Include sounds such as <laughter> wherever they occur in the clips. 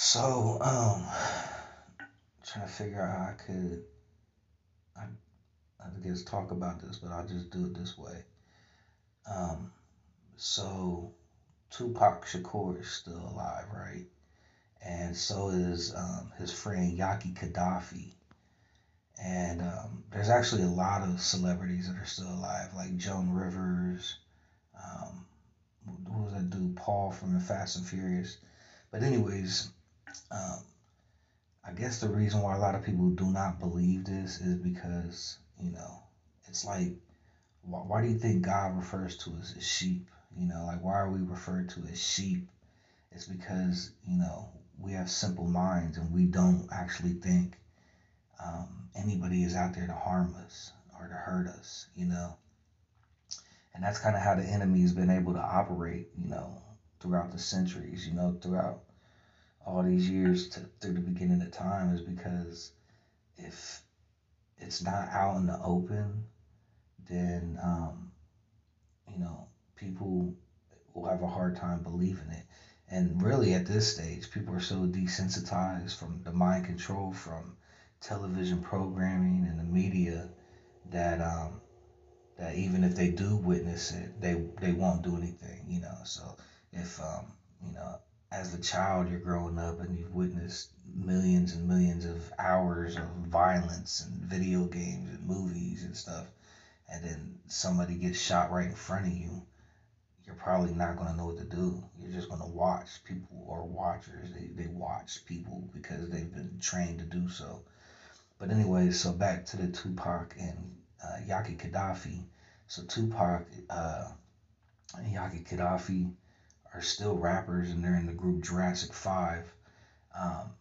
So, um, trying to figure out how I could, I, I guess, talk about this, but I'll just do it this way. Um, so, Tupac Shakur is still alive, right? And so is um, his friend Yaki Kadafi. And um, there's actually a lot of celebrities that are still alive, like Joan Rivers. Um, who was that dude? Paul from the Fast and Furious. But anyways, um, I guess the reason why a lot of people do not believe this is because you know it's like why, why do you think God refers to us as sheep? You know, like why are we referred to as sheep? It's because you know we have simple minds and we don't actually think um, anybody is out there to harm us or to hurt us. You know, and that's kind of how the enemy has been able to operate. You know, throughout the centuries. You know, throughout all these years to, through the beginning of time is because if it's not out in the open, then um, you know people will have a hard time believing it. And really, at this stage, people are so desensitized from the mind control from television programming and the media that um, that even if they do witness it, they they won't do anything. You know, so if um, you know as a child you're growing up and you've witnessed millions and millions of hours of violence and video games and movies and stuff and then somebody gets shot right in front of you you're probably not going to know what to do. You're just going to watch. People or watchers. They, they watch people because they've been trained to do so. But anyway so back to the tupac and uh, yaki kadafi so tupac uh, and yaki kadafi are still rappers and they're in the group Jurassic Five. Um,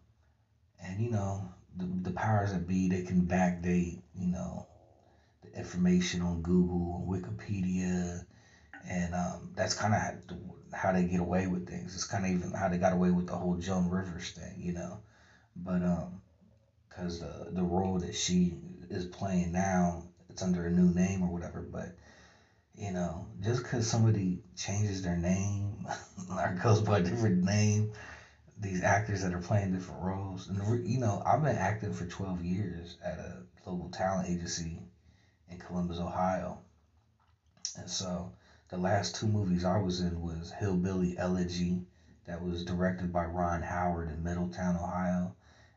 and you know, the, the powers that be, they can backdate, you know, the information on Google, Wikipedia, and um, that's kind of how, how, they get away with things. It's kind of even how they got away with the whole Joan Rivers thing, you know. But um, because the the role that she is playing now, it's under a new name or whatever. But you know, just because somebody changes their name <laughs> or goes by a different name, these actors that are playing different roles, and you know, I've been acting for 12 years at a global talent agency in Columbus, Ohio, and so the last two movies I was in was Hillbilly Elegy, that was directed by Ron Howard in Middletown, Ohio,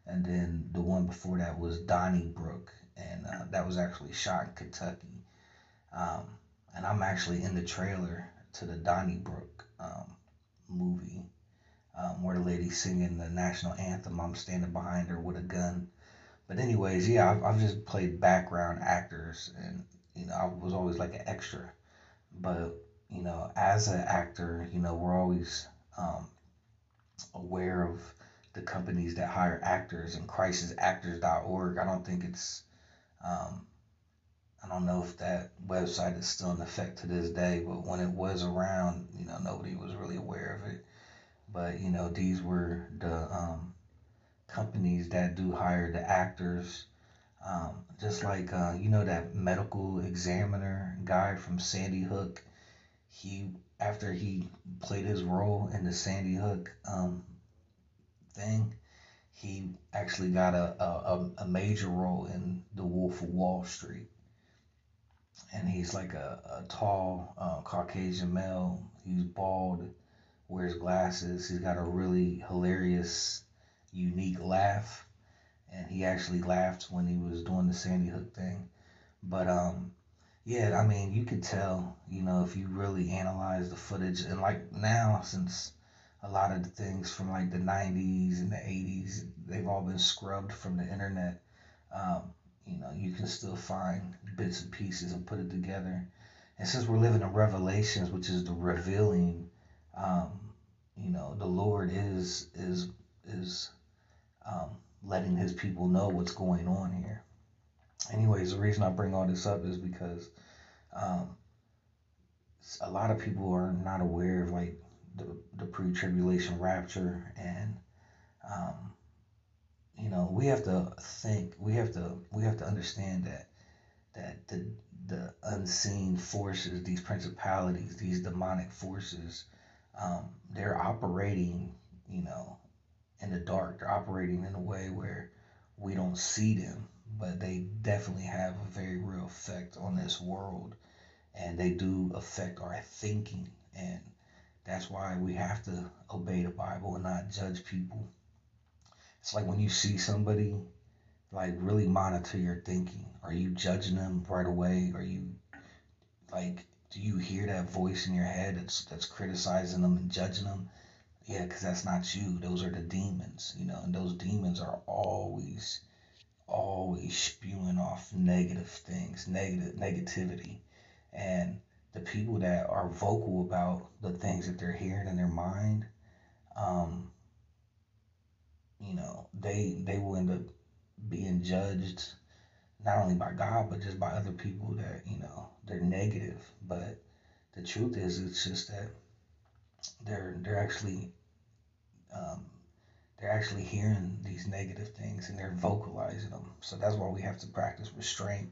and then the one before that was Donnie Donnybrook, and uh, that was actually shot in Kentucky. Um, and I'm actually in the trailer to the Donnybrook um, movie um, where the lady's singing the national anthem. I'm standing behind her with a gun. But anyways, yeah, I've, I've just played background actors, and you know, I was always like an extra. But you know, as an actor, you know, we're always um, aware of the companies that hire actors and crisisactors.org. I don't think it's um, I don't know if that website is still in effect to this day, but when it was around, you know, nobody was really aware of it. But you know, these were the um, companies that do hire the actors. Um, just like uh, you know that medical examiner guy from Sandy Hook, he after he played his role in the Sandy Hook um, thing, he actually got a, a, a major role in The Wolf of Wall Street and he's like a, a tall uh, Caucasian male. He's bald, wears glasses. He's got a really hilarious, unique laugh, and he actually laughed when he was doing the Sandy Hook thing. But um, yeah, I mean, you could tell, you know, if you really analyze the footage, and like now, since a lot of the things from like the 90s and the 80s, they've all been scrubbed from the internet. Um, you know, you can still find bits and pieces and put it together. And since we're living in Revelations, which is the revealing, um, you know, the Lord is is is um, letting His people know what's going on here. Anyways, the reason I bring all this up is because um, a lot of people are not aware of like the the pre-tribulation rapture and um, you know we have to think we have to we have to understand that that the the unseen forces these principalities these demonic forces um, they're operating you know in the dark. They're operating in a way where we don't see them, but they definitely have a very real effect on this world. And they do affect our thinking. And that's why we have to obey the Bible and not judge people. It's like when you see somebody, like really monitor your thinking. Are you judging them right away? Are you like, do you hear that voice in your head that's that's criticizing them and judging them? Yeah, because that's not you. Those are the demons, you know, and those demons are always, always spewing off negative things, negative negativity, and the people that are vocal about the things that they're hearing in their mind, um, you know, they they will end up being judged not only by God but just by other people that you know they're negative. But the truth is, it's just that they're they're actually um, they're actually hearing these negative things and they're vocalizing them. So that's why we have to practice restraint.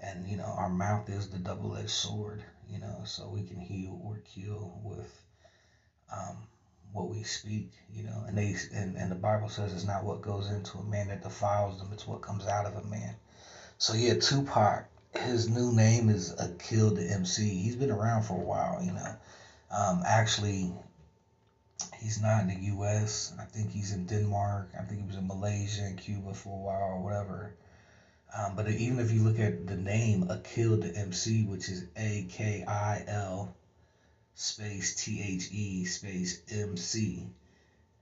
And you know, our mouth is the double-edged sword. You know, so we can heal or kill with um, what we speak. You know, and they and, and the Bible says it's not what goes into a man that defiles them; it's what comes out of a man. So yeah, Tupac. His new name is Akil the MC. He's been around for a while. You know, um, actually He's not in the U.S. I think he's in Denmark. I think he was in Malaysia and Cuba for a while or whatever. Um, but even if you look at the name Akil the MC, which is A K I L space T H E space M C,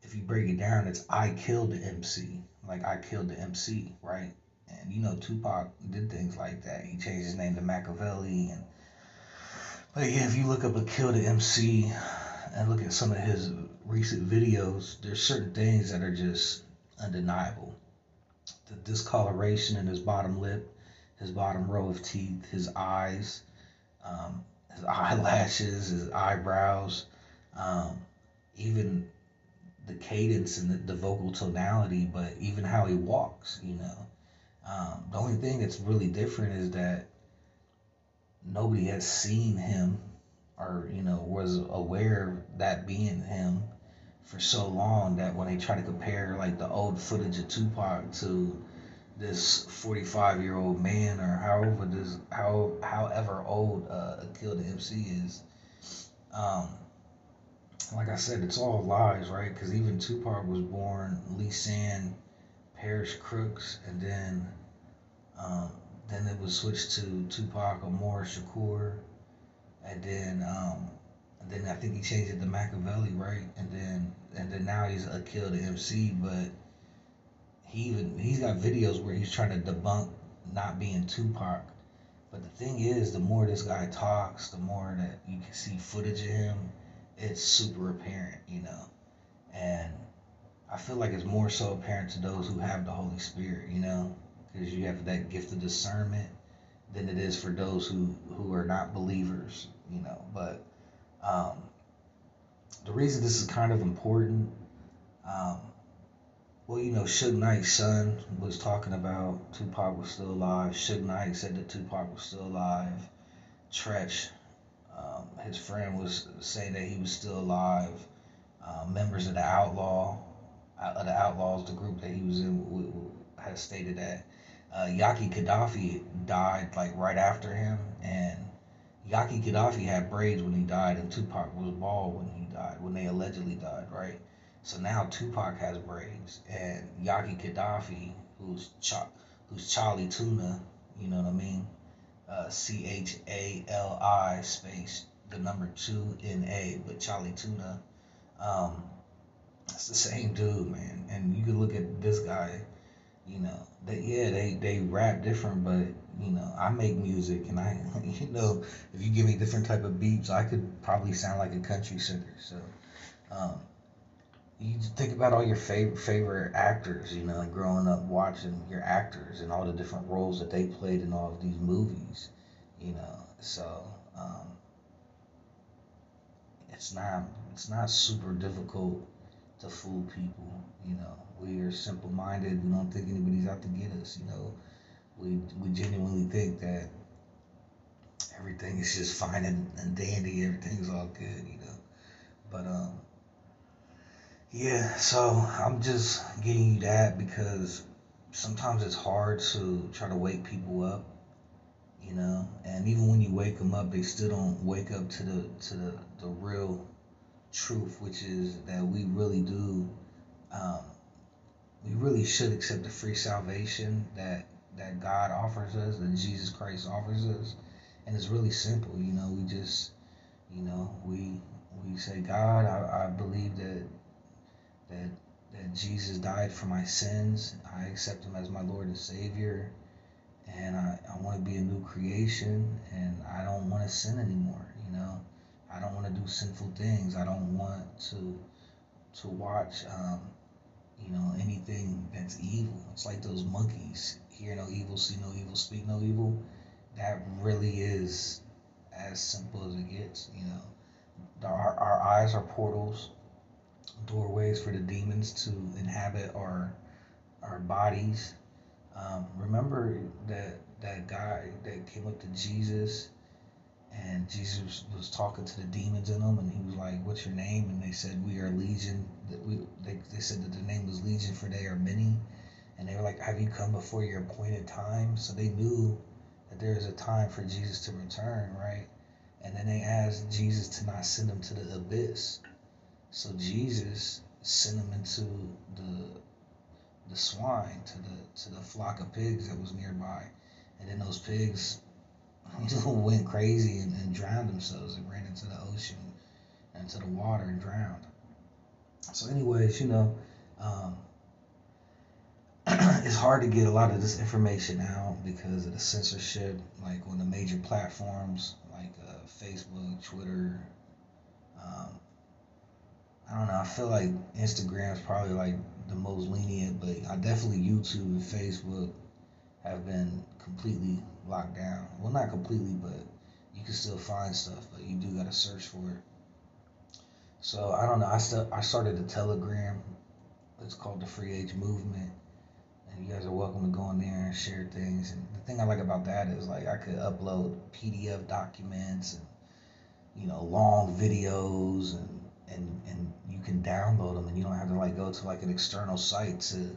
if you break it down, it's I killed the MC. Like I killed the MC, right? And you know Tupac did things like that. He changed his name to Machiavelli and but yeah, if you look up Akil the MC and look at some of his recent videos, there's certain things that are just undeniable. The discoloration in his bottom lip, his bottom row of teeth, his eyes, um, his eyelashes, his eyebrows, um, even the cadence and the, the, vocal tonality, but even how he walks, you know. Um, the only thing that's really different is that nobody has seen him or, you know, was aware of that being him for so long that when they try to compare like the old footage of Tupac to this 45 year old man or however this how however old uh Akil the MC is um like I said it's all lies right because even Tupac was born Lesane Parish Crooks and then um then it was switched to Tupac Amaru Shakur and then um and then I think he changed it to Machiavelli, right? And then and then now he's Akil the MC, but he even he's got videos where he's trying to debunk not being Tupac. But the thing is, the more this guy talks, the more that you can see footage of him, it's super apparent, you know. And I feel like it's more so apparent to those who have the Holy Spirit, you know, because you have that gift of discernment than it is for those who who are not believers, you know. But um, the reason this is kind of important, um, well, you know, Suge Knight's son was talking about Tupac was still alive. Suge Knight said that Tupac was still alive. Treach, um, his friend, was saying that he was still alive. Uh, members of the Outlaw, uh, of the Outlaws, the group that he was in, has stated that uh, Yaki Kadafi died like right after him, and Yaki Kadafi had braids when he died, and Tupac was bald when he died, when they allegedly died, right? So now Tupac has braids, and Yaki Kadafi, who's Ch- who's Charlie Tuna, you know what I mean? Uh, C H A L I space the number two N A, but Charlie Tuna. Um, it's the same dude, man. And you can look at this guy, you know, that yeah, they they rap different, but you know, I make music, and I, <laughs> you know, if you give me different type of beats, I could probably sound like a country singer. So, um, you think about all your favorite favorite actors, you know, growing up watching your actors and all the different roles that they played in all of these movies, you know. So, um, it's not it's not super difficult to fool people, you know. We are simple minded. We don't think anybody's out to get us, you know we we genuinely think that everything is just fine and, and dandy, everything's all good, you know. But um, Yeah, so I'm just getting you that because sometimes it's hard to try to wake people up, you know, and even when you wake them up, they still don't wake up to the to the, the real truth, which is that we really do, um, we really should accept the free salvation that that God offers us, that Jesus Christ offers us, and it's really simple, you know. We just, you know, we we say, God, I, I believe that that that Jesus died for my sins. I accept him as my Lord and Savior. And I, I want to be a new creation and I don't want to sin anymore, you know. I don't want to do sinful things. I don't want to to watch um, you know, anything that's evil. It's like those monkeys. Hear no evil, see no evil, speak no evil. That really is as simple as it gets, you know. Our, our eyes are portals doorways for the demons to inhabit our our bodies. Um, remember that that guy that came up to Jesus, and Jesus was talking to the demons in them, and he was like, "What's your name?" And they said, "We are Legion." That we they, they said that the name was Legion, for they are many. And they were like, "Have you come before your appointed time?" So they knew that there is a time for Jesus to return, right? And then they asked Jesus to not send them to the abyss so Jesus sent him into the the swine to the to the flock of pigs that was nearby, and then those pigs <laughs> went crazy and, and drowned themselves and ran into the ocean, into the water and drowned. So, anyways, you know, um, <clears throat> it's hard to get a lot of this information out because of the censorship, like on the major platforms like uh, Facebook, Twitter, um, I don't know. I feel like Instagram's probably like the most lenient, but I definitely YouTube and Facebook have been completely locked down. Well, not completely, but you can still find stuff, but you do gotta search for it. So I don't know. I still I started a Telegram. It's called the Free Age Movement, and you guys are welcome to go in there and share things. And the thing I like about that is like I could upload PDF documents and you know long videos and and and you can download them and you don't have to like go to like an external site to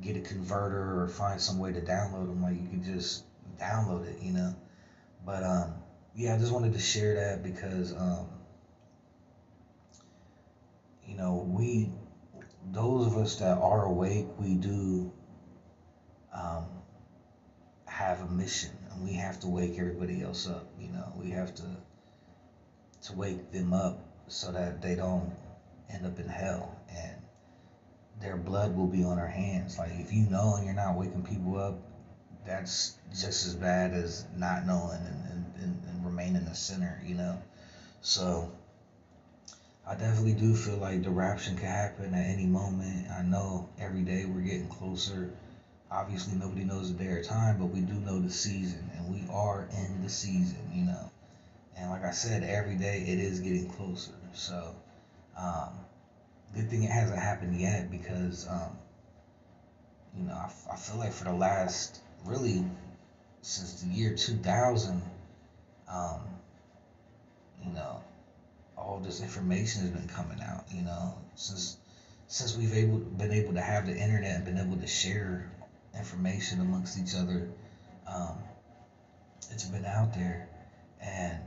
get a converter or find some way to download them like you can just download it you know? But um yeah i just wanted to share that because um you know we those of us that are awake we do um have a mission and we have to wake everybody else up you know? We have to to wake them up so that they don't end up in hell and their blood will be on our hands. Like if you know and you're not waking people up, that's just as bad as not knowing and, and, and remaining a sinner, you know? So I definitely do feel like the rapture can happen at any moment. I know every day we're getting closer. Obviously, nobody knows the day or time, but we do know the season, and we are in the season, you know. And like I said, every day it is getting closer. So, um, good thing it hasn't happened yet because, um, you know, I, feel like for the last really since the year 2000, um, you know, all this information has been coming out. You know, since since we've able been able to have the internet and been able to share information amongst each other, um, it's been out there, and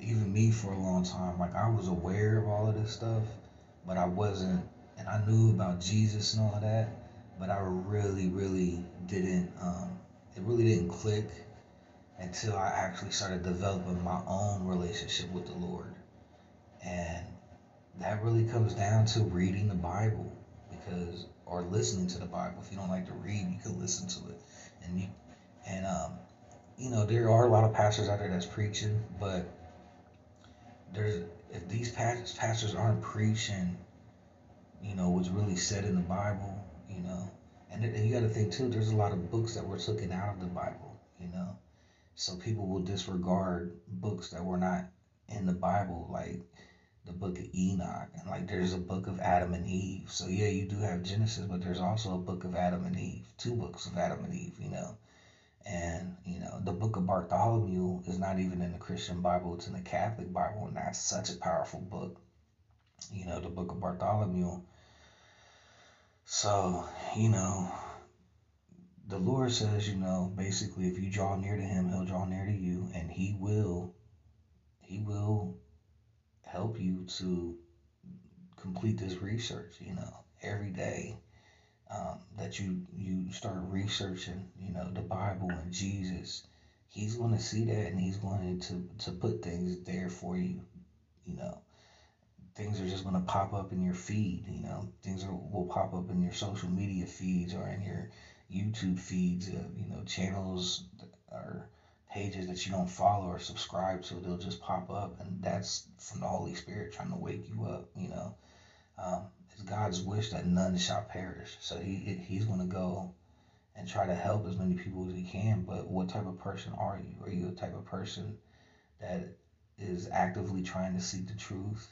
even me for a long time, like I was aware of all of this stuff, but I wasn't, and I knew about Jesus and all of that, but I really, really didn't. Um, it really didn't click until I actually started developing my own relationship with the Lord, and that really comes down to reading the Bible, because or listening to the Bible. If you don't like to read, you can listen to it, and you, and um, you know there are a lot of pastors out there that's preaching, but there's if these pastors aren't preaching, you know, what's really said in the Bible, you know, and, and you got to think too. There's a lot of books that were taken out of the Bible, you know, so people will disregard books that were not in the Bible, like the book of Enoch, and like there's a book of Adam and Eve. So yeah, you do have Genesis, but there's also a book of Adam and Eve, two books of Adam and Eve, you know. And, you know, the book of Bartholomew is not even in the Christian Bible, it's in the Catholic Bible, and that's such a powerful book. You know, the book of Bartholomew So, you know, the Lord says, you know, basically if you draw near to him, he'll draw near to you and he will he will help you to complete this research, you know, every day. Um, that you you start researching, you know, the Bible and Jesus, he's going to see that and he's going to to put things there for you, you know things are just going to pop up in your feed. You know, things are, will pop up in your social media feeds or in your YouTube feeds. Uh, you know, channels or pages that you don't follow or subscribe to. They'll just pop up, and that's from the Holy Spirit trying to wake you up. You know, um, it's God's wish that none shall perish. So he he's going to go and try to help as many people as he can. But what type of person are you? Are you a type of person that is actively trying to seek the truth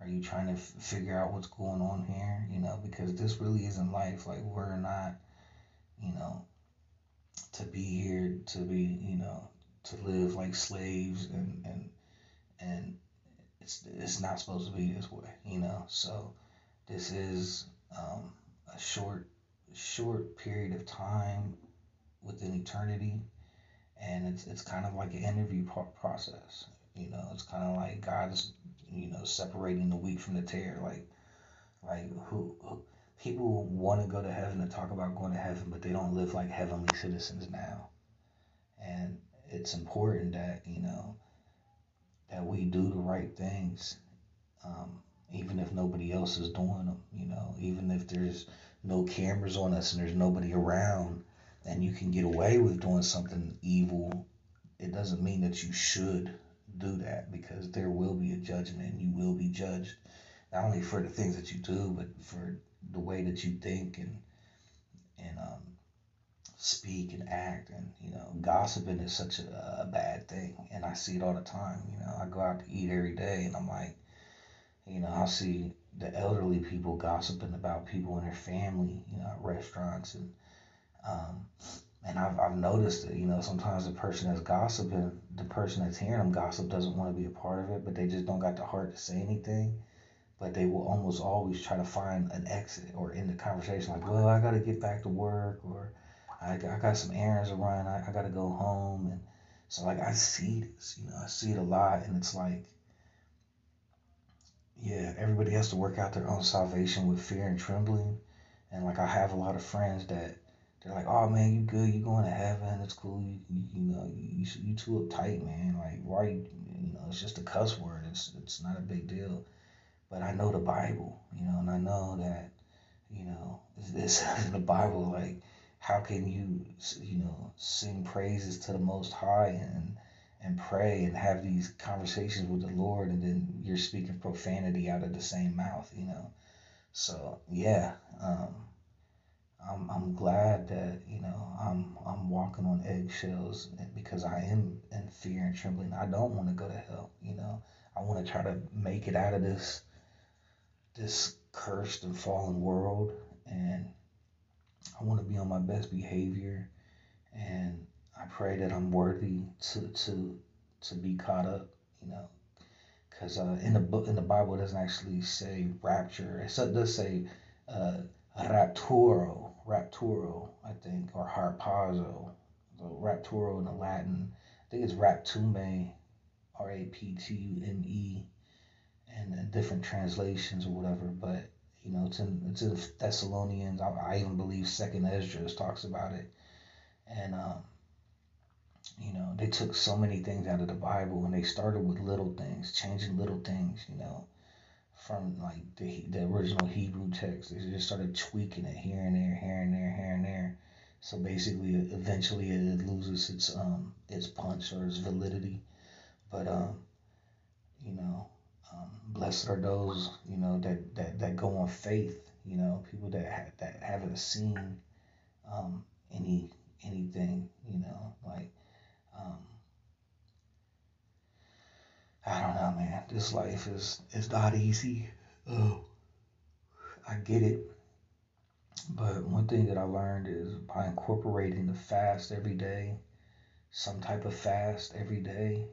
are you trying to f- figure out what's going on here? You know, because this really isn't life. Like, we're not, you know, to be here, to be, you know, to live like slaves and, and, and it's, it's not supposed to be this way, you know? So this is um, a short, short period of time within eternity. And it's, it's kind of like an interview process. You know, it's kind of like God's you know, separating the wheat from the tare. Like, like who, who people want to go to heaven and talk about going to heaven, but they don't live like heavenly citizens now. And it's important that you know that we do the right things, um, even if nobody else is doing them. You know, even if there's no cameras on us and there's nobody around, and you can get away with doing something evil, it doesn't mean that you should do that because there will be a judgment and you will be judged not only for the things that you do but for the way that you think and and um, speak and act and you know gossiping is such a, a bad thing and I see it all the time you know I go out to eat every day and I'm like you know I see the elderly people gossiping about people in their family you know at restaurants and um, and I've, I've noticed that, you know, sometimes the person that's gossiping, the person that's hearing them gossip doesn't want to be a part of it, but they just don't got the heart to say anything. But they will almost always try to find an exit or end the conversation like, well, I got to get back to work or I, I got some errands to run. I, I got to go home. And so, like, I see this, you know, I see it a lot. And it's like, yeah, everybody has to work out their own salvation with fear and trembling. And like, I have a lot of friends that, they're like, "Oh man, you good? You going to heaven? It's cool. You, you, you know, you, you too uptight, man. Like, why? You, you know, it's just a cuss word. It's it's not a big deal." But I know the Bible, you know, and I know that, you know, this in <laughs> the Bible. Like, how can you, you know, sing praises to the Most High and and pray and have these conversations with the Lord, and then you're speaking profanity out of the same mouth, you know? So yeah. Um, I'm, I'm glad that you know I'm I'm walking on eggshells because I am in fear and trembling. I don't want to go to hell. You know, I want to try to make it out of this this cursed and fallen world, and I want to be on my best behavior. And I pray that I'm worthy to to to be caught up. You know, because uh, in the book in the Bible doesn't actually say rapture. It does say uh, rapturo Rapturo, I think, or Harpazo. So Rapturo in the Latin. I think it's Raptume, R A P T U M E, and different translations or whatever. But you know, it's in it's in Thessalonians. I, I even believe Second Esdras talks about it, and um, you know, they took so many things out of the Bible, and they started with little things, changing little things. You know, from like the the original Hebrew text. They just started tweaking it here and there, here and there, here and there. So basically, eventually, it loses its um its punch or its validity. But um, you know, um, blessed are those you know that that that go on faith. You know, people that ha- that haven't seen um any anything. You know, like um. I don't know, man. This life is is not easy. Oh, I get it. But one thing that I learned is by incorporating the fast every day, some type of fast every day,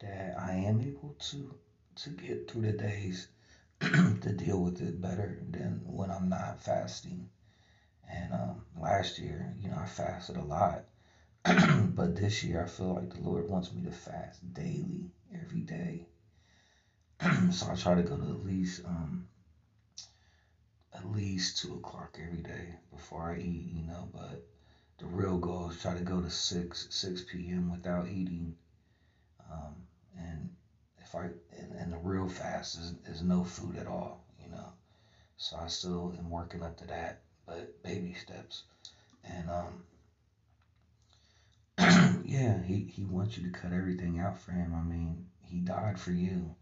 that I am able to to get through the days <clears throat> to deal with it better than when I'm not fasting. And um, last year, you know, I fasted a lot. <clears throat> but this year, I feel like the Lord wants me to fast daily, every day. <clears throat> so I try to go to at least um, at least two o'clock every day before I eat, you know. But the real goal is try to go to six six p.m. without eating. Um, and if I and, and the real fast is, is no food at all, you know. So I still am working up to that, but baby steps. And um, yeah, he, he wants you to cut everything out for him. I mean, he died for you,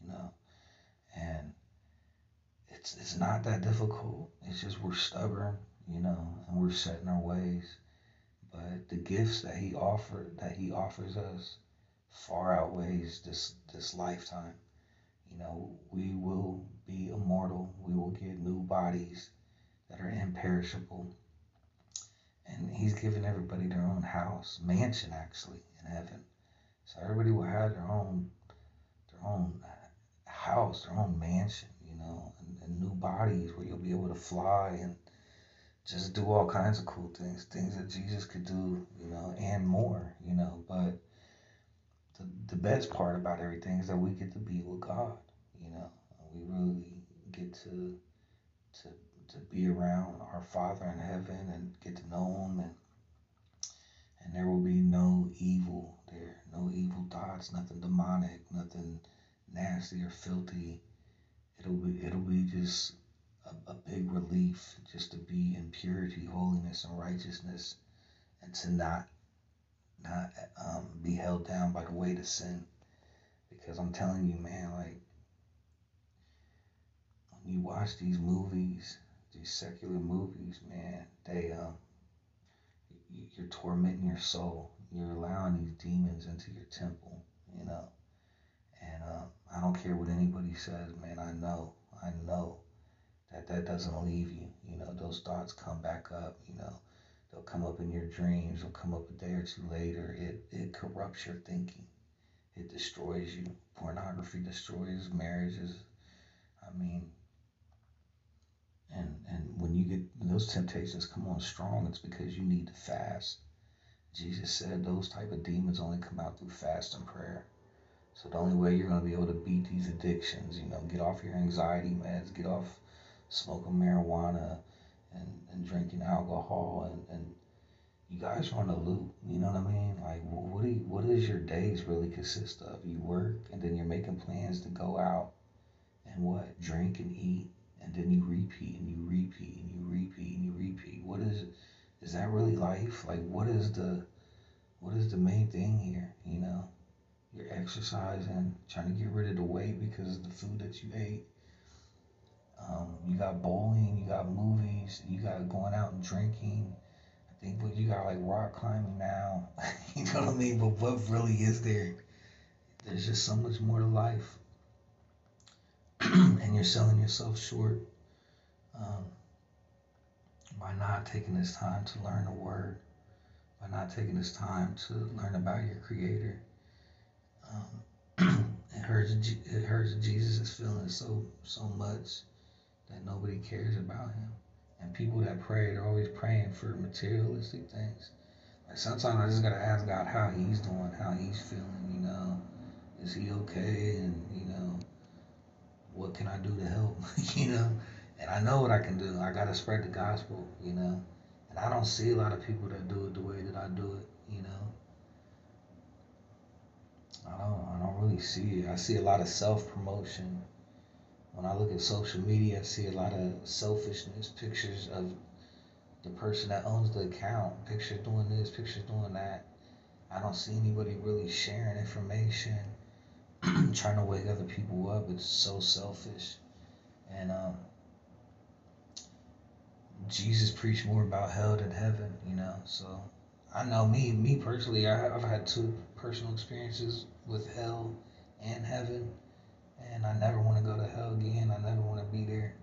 you know. And it's it's not that difficult. It's just we're stubborn, you know, and we're set in our ways. But the gifts that he offered that he offers us far outweighs this this lifetime. You know, we will be immortal. We will get new bodies that are imperishable. And he's given everybody their own house, mansion actually, in heaven. So everybody will have their own their own uh, house, their own mansion, you know, and, and new bodies where you'll be able to fly and just do all kinds of cool things, things that Jesus could do, you know, and more, you know. But the, the best part about everything is that we get to be with God, you know. We really get to to to be around our Father in heaven and get to know Him, and and there will be no evil there, no evil thoughts, nothing demonic, nothing nasty or filthy. It'll be it'll be just a, a big relief just to be in purity, holiness, and righteousness, and to not not um, be held down by the weight of sin. Because I'm telling you, man, like when you watch these movies, these secular movies, man, they um, you're tormenting your soul. You're allowing these demons into your temple, you know. And uh, I don't care what anybody says, man. I know, I know that that doesn't leave you. You know, those thoughts come back up. You know, they'll come up in your dreams. They'll come up a day or two later. It it corrupts your thinking. It destroys you. Pornography destroys marriages. I mean, and and when you get those temptations come on strong, it's because you need to fast. Jesus said those type of demons only come out through fast and prayer. So the only way you're going to be able to beat these addictions, you know, get off your anxiety meds, get off smoking marijuana and, and drinking alcohol and, and you guys are on a loop. You know what I mean? Like, what do you, what does your days really consist of? You work, and then you're making plans to go out and what? Drink and eat, and then you repeat and you repeat and you repeat and you repeat. What is is that really life? Like, what is the what is the main thing here? You know, you're exercising, trying to get rid of the weight because of the food that you ate. Um, you got bowling, you got movies, you got going out and drinking. I think what you got like rock climbing now. <laughs> you know what I mean? But what really is there? There's just so much more to life. <clears throat> and you're selling yourself short um, by not taking this time to learn the word, by not taking this time to learn about your creator. Um, <clears throat> it hurts. It hurts. Jesus is feeling so so much that nobody cares about him. And people that pray, they're always praying for materialistic things. Like sometimes I just gotta ask God how He's doing, how He's feeling. You know, is He okay? And you know, what can I do to help? <laughs> you know, and I know what I can do. I gotta spread the gospel. You know, and I don't see a lot of people that do it the way that I do it. You know. I don't, I don't really see it. I see a lot of self promotion when I look at social media, I see a lot of selfishness, pictures of the person that owns the account, pictures doing this, pictures doing that. I don't see anybody really sharing information, <clears throat> trying to wake other people up. It's so selfish. And um, Jesus preached more about hell than heaven, you know. So I know me, me personally, I've had two personal experiences with hell and heaven and I never want to go to hell again. I never want to be there.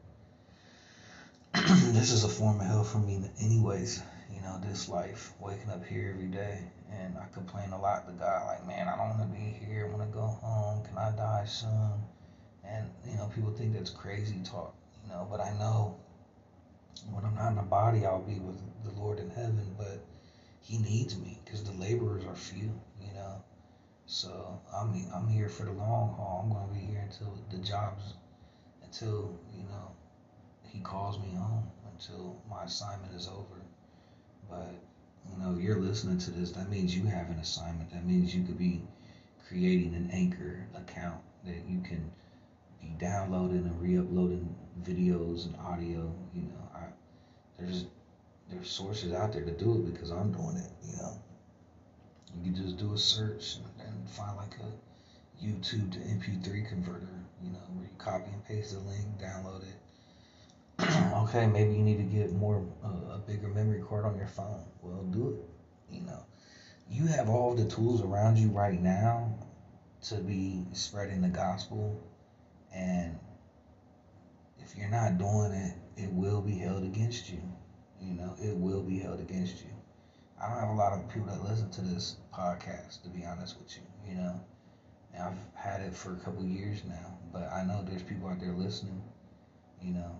<clears throat> this is a form of hell for me, anyways. Know, this life, waking up here every day, and I complain a lot to God, like, man, I don't want to be here. I want to go home. Can I die soon? And, you know, people think that's crazy talk, you know, but I know when I'm not in the body, I'll be with the Lord in heaven, but He needs me because the laborers are few, you know. So I'm I'm here for the long haul. I'm gonna be here until the job's until you know He calls me home until my assignment is over. But you know, if you're listening to this, that means you have an assignment. That means you could be creating an anchor account that you can be downloading and re-uploading videos and audio. You know, I, there's there's sources out there to do it because I'm doing it. You know, you can just do a search and, and find like a YouTube to MP3 converter. You know, where you copy and paste the link, download it. Okay, maybe you need to get more uh, a bigger memory card on your phone. Well, do it. You know, you have all the tools around you right now to be spreading the gospel and if you're not doing it, it will be held against you. You know, it will be held against you. I don't have a lot of people that listen to this podcast, to be honest with you. You know, and I've had it for a couple years now, but I know there's people out there listening. You know,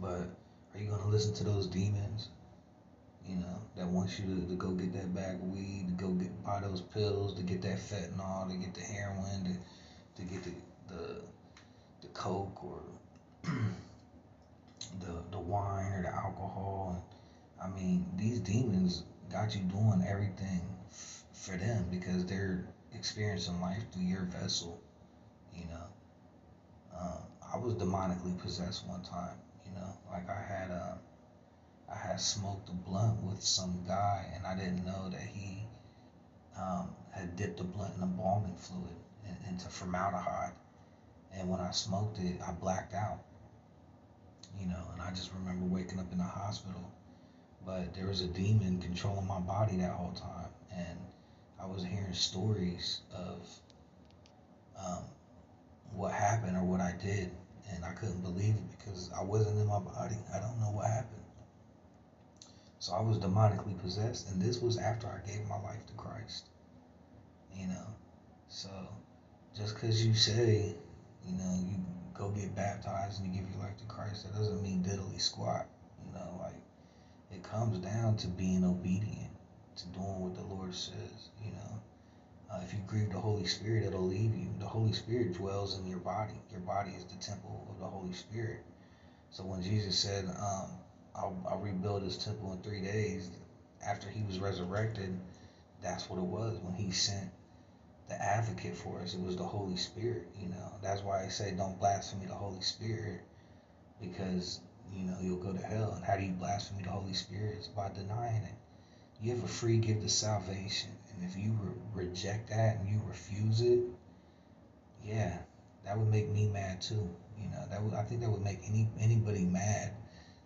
but are you gonna listen to those demons? You know, that wants you to, to go get that bag weed, to go get buy those pills, to get that fentanyl, to get the heroin, to, to get the, the the coke or <clears throat> the the wine or the alcohol. I mean, these demons got you doing everything f- for them because they're experiencing life through your vessel. You know, um, I was demonically possessed one time. You know, like I had uh, I had smoked a blunt with some guy, and I didn't know that he um, had dipped the blunt in embalming fluid into formaldehyde and when I smoked it, I blacked out. You know, and I just remember waking up in the hospital. But there was a demon controlling my body that whole time. And I was hearing stories of um, what happened or what I did. And I couldn't believe it because I wasn't in my body. I don't know what happened. So I was demonically possessed. And this was after I gave my life to Christ. You know, so just because you say you know, you go get baptized and you give your life to Christ, that doesn't mean diddly squat. You know, like it comes down to being obedient, to doing what the Lord says. You know, uh, if you grieve the Holy Spirit, it'll leave you. The Holy Spirit dwells in your body. Your body is the temple of the Holy Spirit. So when Jesus said, um, I'll, I'll rebuild his temple in three days, after he was resurrected, that's what it was when he sent the advocate for us. It was the Holy Spirit, you know. That's why I say don't blaspheme the Holy Spirit because, you know, you'll go to hell. And how do you blaspheme the Holy Spirit? It's by denying it. You have a free gift of salvation. And if you re- reject that and you refuse it, yeah, that would make me mad too. You know, that would I think that would make any anybody mad.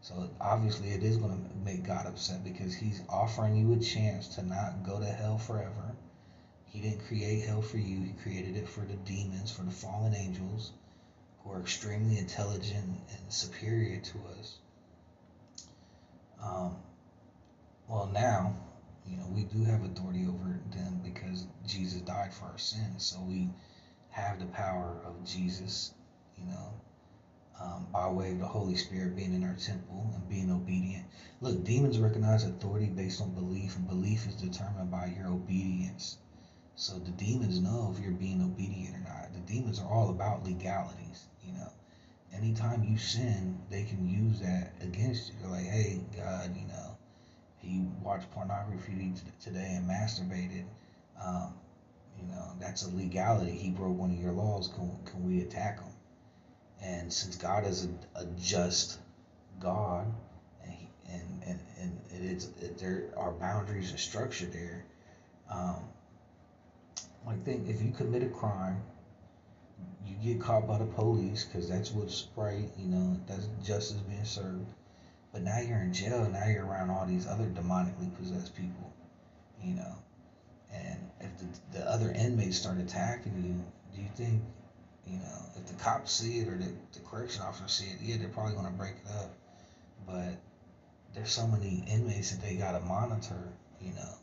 So obviously it is going to make God upset because he's offering you a chance to not go to hell forever he didn't create hell for you, He created it for the demons, for the fallen angels who are extremely intelligent and superior to us. Um, well, now, you know, we do have authority over them because Jesus died for our sins. So we have the power of Jesus, you know, um, by way of the Holy Spirit being in our temple and being obedient. Look, demons recognize authority based on belief, and belief is determined by your obedience. So the demons know if you're being obedient or not. The demons are all about legalities, you know. Anytime you sin, they can use that against you. They're like, hey, God, you know, he watched pornography today and masturbated. Um, you know, that's a legality. He broke one of your laws. Can, can we attack him? And since God is a, a just God, and, he, and, and, and it's, it, there are boundaries and structure there, um, like think if you commit a crime, you get caught by the police because that's what's right. You know that's justice being served. But now you're in jail. Now you're around all these other demonically possessed people. You know, and if the, the other inmates start attacking you, do you think, you know, if the cops see it or the, the correction officer see it, yeah, they're probably gonna break it up. But there's so many inmates that they gotta monitor. You know,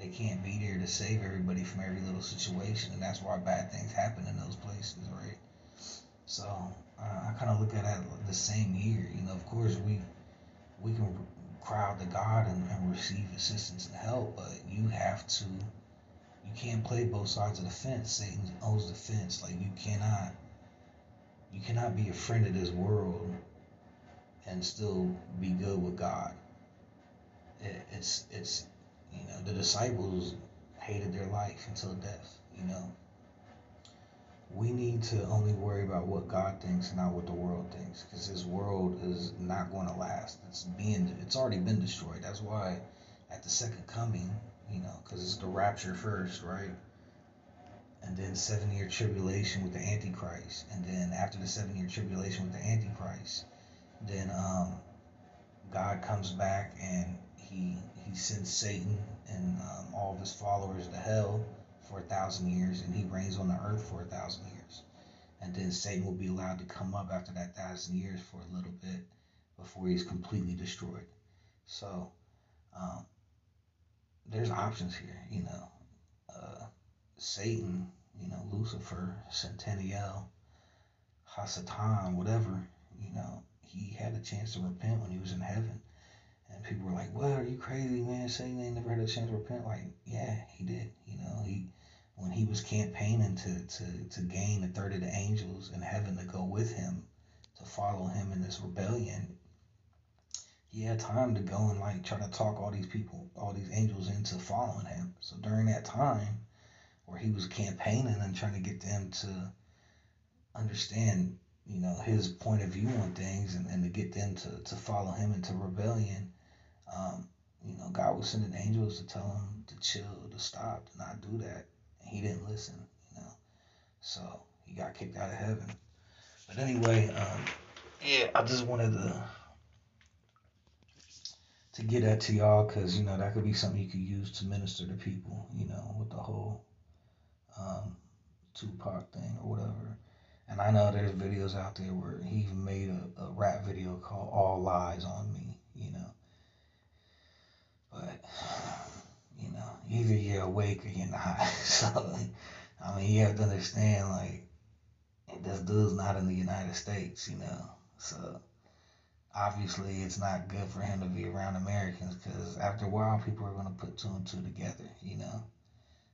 they can't be there to save everybody from every little situation, and that's why bad things happen in those places, right? So uh, I kind of look at it the same year. You know, of course we we can cry out to God and, and receive assistance and help, but you have to. You can't play both sides of the fence. Satan owns the fence. Like you cannot. You cannot be a friend of this world and still be good with God. It, it's it's you know the disciples hated their life until death. You know we need to only worry about what God thinks, not what the world thinks, because this world is not going to last. It's being, it's already been destroyed. That's why, at the second coming, you know, because it's the rapture first, right? And then seven year tribulation with the Antichrist, and then after the seven year tribulation with the Antichrist, then um, God comes back and he he sends Satan and um, all of his followers to hell for a thousand years, and he reigns on the earth for a thousand years. And then Satan will be allowed to come up after that thousand years for a little bit before he's completely destroyed. So um, there's options here, you know. Uh, Satan, you know, Lucifer, Centennial, Hasatan, whatever, you know, he had a chance to repent when he was in heaven. And people were like, "What? Are you crazy, man? Satan ain't never had a chance to repent." Like, yeah, he did. You know, he when he was campaigning to, to, to gain a third of the angels in heaven to go with him, to follow him in this rebellion, he had time to go and like try to talk all these people, all these angels into following him. So during that time where he was campaigning and trying to get them to understand, you know, his point of view on things and, and to get them to, to follow him into rebellion, um, you know, God was sending angels to tell him to chill, to stop, to not do that he didn't listen, you know. So he got kicked out of heaven. But anyway, um, yeah, I just wanted to to get that to y'all because you know that could be something you could use to minister to people, you know, with the whole um, Tupac thing or whatever. And I know there's videos out there where he even made a, a rap video called "All Lies on Me," you know. But you know, either you're awake or you're not. so, I mean, you have to understand, like, this dude's not in the United States, you know. So, obviously, it's not good for him to be around Americans because after a while, people are going to put two and two together, you know.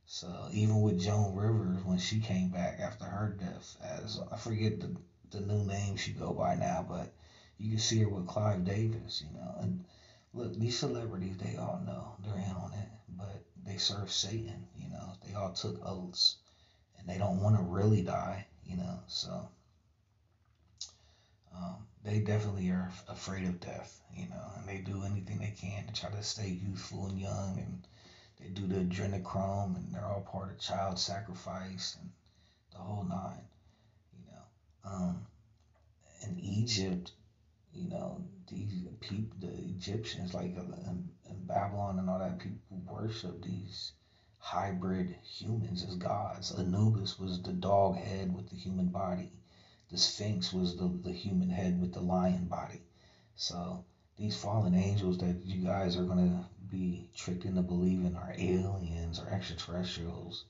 So, even with Joan Rivers, when she came back after her death, as I forget the, the new name she go by now, but you can see her with Clive Davis, you know, and look, these celebrities, they all know they're in on it, but they serve Satan, you know. They all took oaths and they don't want to really die, you know. So um, they definitely are afraid of death, you know, and they do anything they can to try to stay youthful and young. And they do the adrenochrome and they're all part of child sacrifice and the whole nine, you know. Um, in Egypt, you know, these people, the Egyptians, like uh, in, in Babylon and all that, people worship these hybrid humans as gods. Anubis was the dog head with the human body. The Sphinx was the, the human head with the lion body. So these fallen angels that you guys are going to be tricked into believing are aliens or extraterrestrials.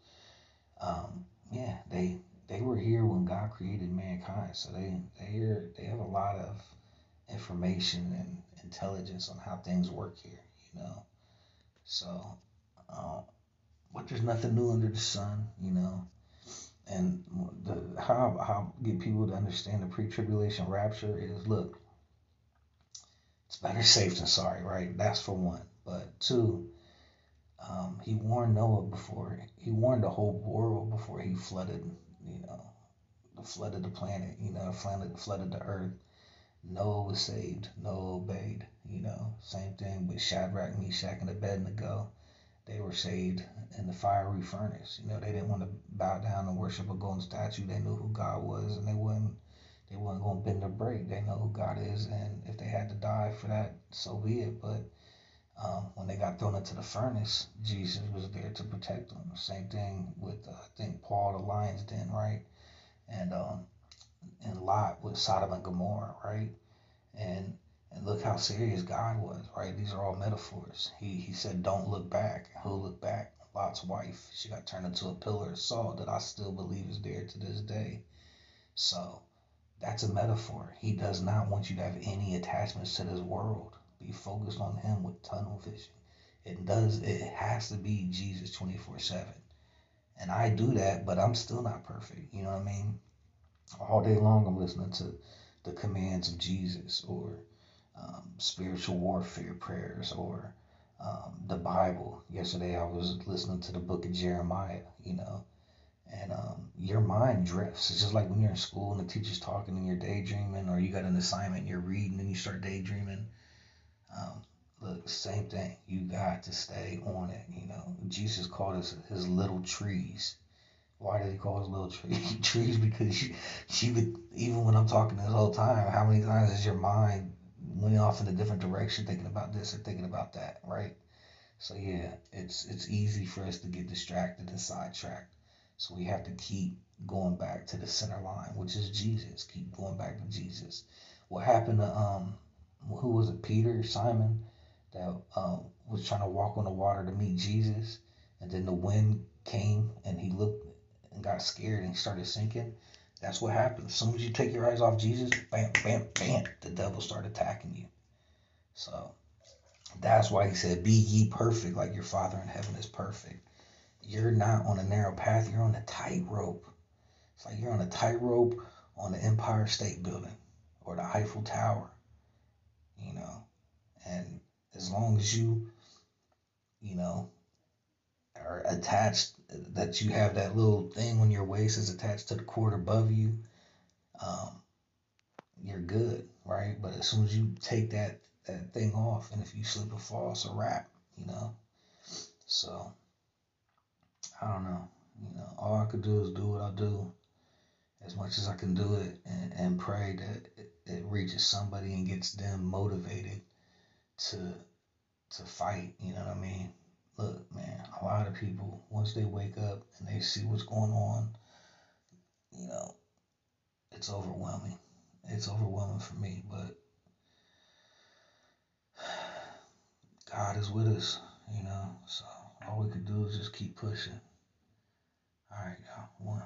Um, yeah, they they were here when God created mankind. So they they are, they have a lot of information and intelligence on how things work here, you know. So, uh, but there's nothing new under the sun, you know. And the how how get people to understand the pre-tribulation rapture is look, it's better safe than sorry, right? That's for one. But two, um, he warned Noah before he warned the whole world before he flooded, you know, the flooded the planet, you know, flooded flooded the earth Noah was saved. Noah obeyed. You know, same thing with Shadrach, Meshach, and Abednego. They were saved in the fiery furnace. You know, they didn't want to bow down and worship a golden statue. They knew who God was, and they wouldn't. They weren't going to bend or break. They know who God is, and if they had to die for that, so be it. But um, when they got thrown into the furnace, Jesus was there to protect them. Same thing with uh, I think Paul the lion's den, right? And um, and Lot with Sodom and Gomorrah, right? And and look how serious God was, right? These are all metaphors. He he said, "Don't look back." Who look back? Lot's wife. She got turned into a pillar of salt that I still believe is there to this day. So, That's a metaphor. He does not want you to have any attachments to this world. Be focused on him with tunnel vision. It does it has to be Jesus 24/7. And I do that, but I'm still not perfect. You know what I mean? All day long I'm listening to the commands of Jesus or um, spiritual warfare prayers or um, the Bible. Yesterday I was listening to the book of Jeremiah, you know, and um, your mind drifts. It's just like when you're in school and the teacher's talking and you're daydreaming, or you got an assignment, and you're reading and you start daydreaming. Um, look, same thing. You got to stay on it. You know, Jesus called us his little trees. Why did he call us little trees? <laughs> trees because she, you would even when I'm talking this whole time, how many times is your mind went off in a different direction, thinking about this and thinking about that, right? So yeah, it's it's easy for us to get distracted and sidetracked. So we have to keep going back to the center line, which is Jesus. Keep going back to Jesus. What happened to um who was it, Peter, Simon, that um, was trying to walk on the water to meet Jesus, and then the wind came and he looked and got scared and started sinking. That's what happens. As soon as you take your eyes off Jesus, bam, bam, bam, the devil start attacking you. So that's why he said, Be ye perfect like your Father in heaven is perfect. You're not on a narrow path, you're on a tightrope. It's like you're on a tightrope on the Empire State Building or the Eiffel Tower, you know. And as long as you, you know, are attached, that you have that little thing when your waist is attached to the cord above you, um, you're good, right? But as soon as you take that that thing off, and if you slip or fall, it's a wrap, you know. So I don't know, you know. All I could do is do what I do as much as I can do it, and, and pray that it, it reaches somebody and gets them motivated to to fight. You know what I mean? Look, man, a lot of people once they wake up and they see what's going on, you know, it's overwhelming. It's overwhelming for me, but <sighs> God is with us, you know. So all we could do is just keep pushing. All right, y'all. One.